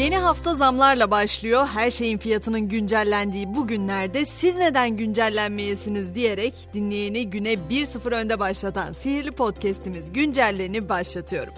Yeni hafta zamlarla başlıyor. Her şeyin fiyatının güncellendiği bu günlerde siz neden güncellenmeyesiniz diyerek dinleyeni güne 1-0 önde başlatan sihirli podcast'imiz Güncelleni başlatıyorum.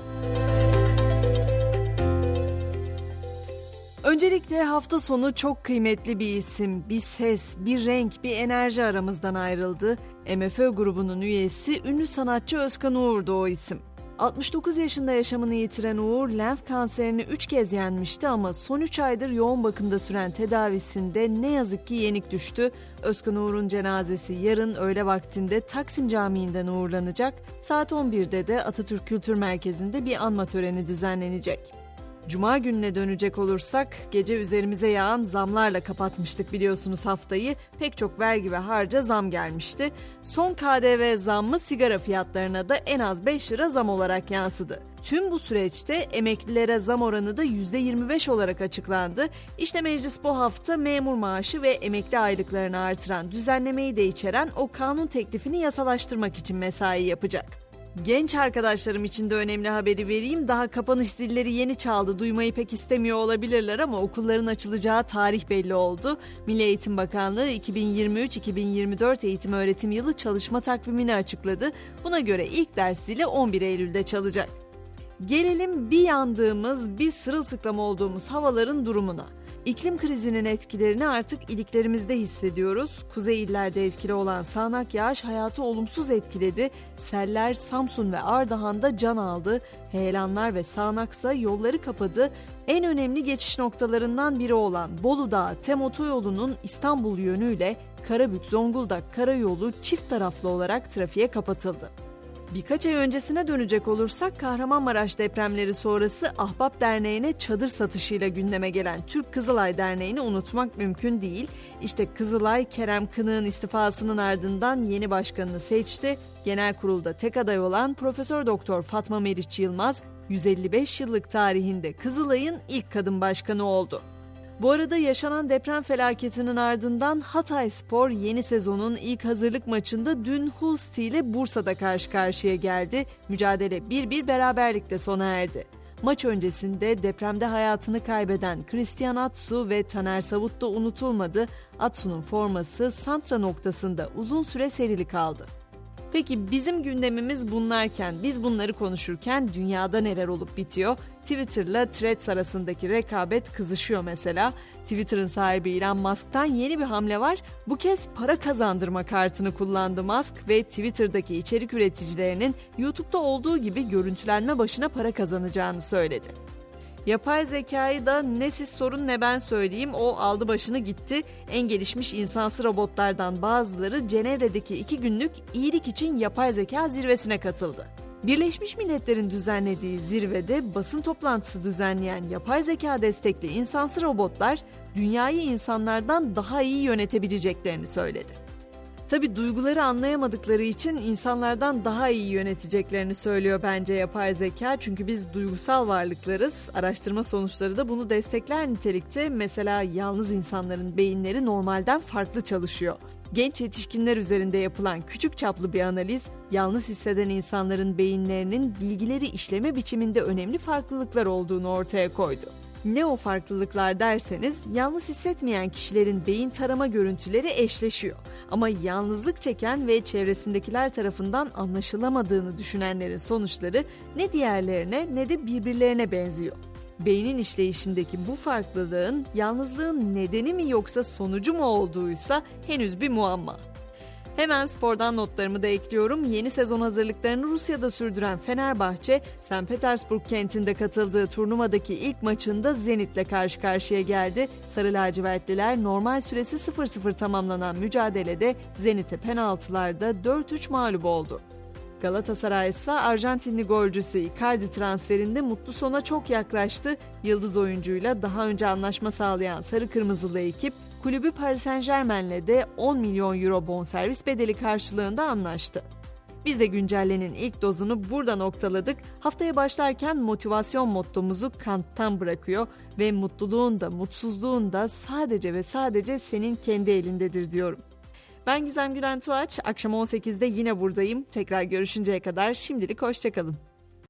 Öncelikle hafta sonu çok kıymetli bir isim, bir ses, bir renk, bir enerji aramızdan ayrıldı. MFÖ grubunun üyesi ünlü sanatçı Özkan Uğur'du o isim. 69 yaşında yaşamını yitiren Uğur, lenf kanserini 3 kez yenmişti ama son 3 aydır yoğun bakımda süren tedavisinde ne yazık ki yenik düştü. Özkan Uğur'un cenazesi yarın öğle vaktinde Taksim Camii'nden uğurlanacak. Saat 11'de de Atatürk Kültür Merkezi'nde bir anma töreni düzenlenecek. Cuma gününe dönecek olursak gece üzerimize yağan zamlarla kapatmıştık biliyorsunuz haftayı. Pek çok vergi ve harca zam gelmişti. Son KDV zammı sigara fiyatlarına da en az 5 lira zam olarak yansıdı. Tüm bu süreçte emeklilere zam oranı da %25 olarak açıklandı. İşte meclis bu hafta memur maaşı ve emekli aylıklarını artıran düzenlemeyi de içeren o kanun teklifini yasalaştırmak için mesai yapacak. Genç arkadaşlarım için de önemli haberi vereyim. Daha kapanış zilleri yeni çaldı. Duymayı pek istemiyor olabilirler ama okulların açılacağı tarih belli oldu. Milli Eğitim Bakanlığı 2023-2024 eğitim öğretim yılı çalışma takvimini açıkladı. Buna göre ilk ders zili 11 Eylül'de çalacak. Gelelim bir yandığımız, bir sırılsıklam olduğumuz havaların durumuna. İklim krizinin etkilerini artık iliklerimizde hissediyoruz. Kuzey illerde etkili olan sağanak yağış hayatı olumsuz etkiledi. Seller Samsun ve Ardahan'da can aldı. Heyelanlar ve sağanaksa yolları kapadı. En önemli geçiş noktalarından biri olan Bolu Dağı Tem Otoyolu'nun İstanbul yönüyle Karabük Zonguldak Karayolu çift taraflı olarak trafiğe kapatıldı. Birkaç ay öncesine dönecek olursak Kahramanmaraş depremleri sonrası Ahbap Derneği'ne çadır satışıyla gündeme gelen Türk Kızılay Derneği'ni unutmak mümkün değil. İşte Kızılay Kerem Kınık'ın istifasının ardından yeni başkanını seçti. Genel kurulda tek aday olan Profesör Doktor Fatma Meriç Yılmaz 155 yıllık tarihinde Kızılay'ın ilk kadın başkanı oldu. Bu arada yaşanan deprem felaketinin ardından Hatay Spor yeni sezonun ilk hazırlık maçında dün Hulsti ile Bursa'da karşı karşıya geldi. Mücadele 1-1 beraberlikle sona erdi. Maç öncesinde depremde hayatını kaybeden Christian Atsu ve Taner Savut da unutulmadı. Atsu'nun forması santra noktasında uzun süre serili kaldı. Peki bizim gündemimiz bunlarken, biz bunları konuşurken dünyada neler olup bitiyor? Twitter'la Threads arasındaki rekabet kızışıyor mesela. Twitter'ın sahibi Elon Musk'tan yeni bir hamle var. Bu kez para kazandırma kartını kullandı Musk ve Twitter'daki içerik üreticilerinin YouTube'da olduğu gibi görüntülenme başına para kazanacağını söyledi. Yapay zekayı da ne siz sorun ne ben söyleyeyim o aldı başını gitti. En gelişmiş insansı robotlardan bazıları Cenevre'deki iki günlük iyilik için yapay zeka zirvesine katıldı. Birleşmiş Milletler'in düzenlediği zirvede basın toplantısı düzenleyen yapay zeka destekli insansı robotlar dünyayı insanlardan daha iyi yönetebileceklerini söyledi. Tabi duyguları anlayamadıkları için insanlardan daha iyi yöneteceklerini söylüyor bence yapay zeka. Çünkü biz duygusal varlıklarız. Araştırma sonuçları da bunu destekler nitelikte. Mesela yalnız insanların beyinleri normalden farklı çalışıyor. Genç yetişkinler üzerinde yapılan küçük çaplı bir analiz, yalnız hisseden insanların beyinlerinin bilgileri işleme biçiminde önemli farklılıklar olduğunu ortaya koydu. Ne o farklılıklar derseniz yalnız hissetmeyen kişilerin beyin tarama görüntüleri eşleşiyor. Ama yalnızlık çeken ve çevresindekiler tarafından anlaşılamadığını düşünenlerin sonuçları ne diğerlerine ne de birbirlerine benziyor. Beynin işleyişindeki bu farklılığın yalnızlığın nedeni mi yoksa sonucu mu olduğuysa henüz bir muamma. Hemen spordan notlarımı da ekliyorum. Yeni sezon hazırlıklarını Rusya'da sürdüren Fenerbahçe, St. Petersburg kentinde katıldığı turnuvadaki ilk maçında Zenit'le karşı karşıya geldi. Sarı lacivertliler normal süresi 0-0 tamamlanan mücadelede Zenit'e penaltılarda 4-3 mağlup oldu. Galatasaray ise Arjantinli golcüsü Icardi transferinde mutlu sona çok yaklaştı. Yıldız oyuncuyla daha önce anlaşma sağlayan sarı kırmızılı ekip kulübü Paris Saint Germain'le de 10 milyon euro bonservis bedeli karşılığında anlaştı. Biz de güncellenin ilk dozunu burada noktaladık. Haftaya başlarken motivasyon mottomuzu kanttan bırakıyor ve mutluluğun da mutsuzluğun da sadece ve sadece senin kendi elindedir diyorum. Ben Gizem Gülen Tuğaç. Akşam 18'de yine buradayım. Tekrar görüşünceye kadar şimdilik hoşçakalın.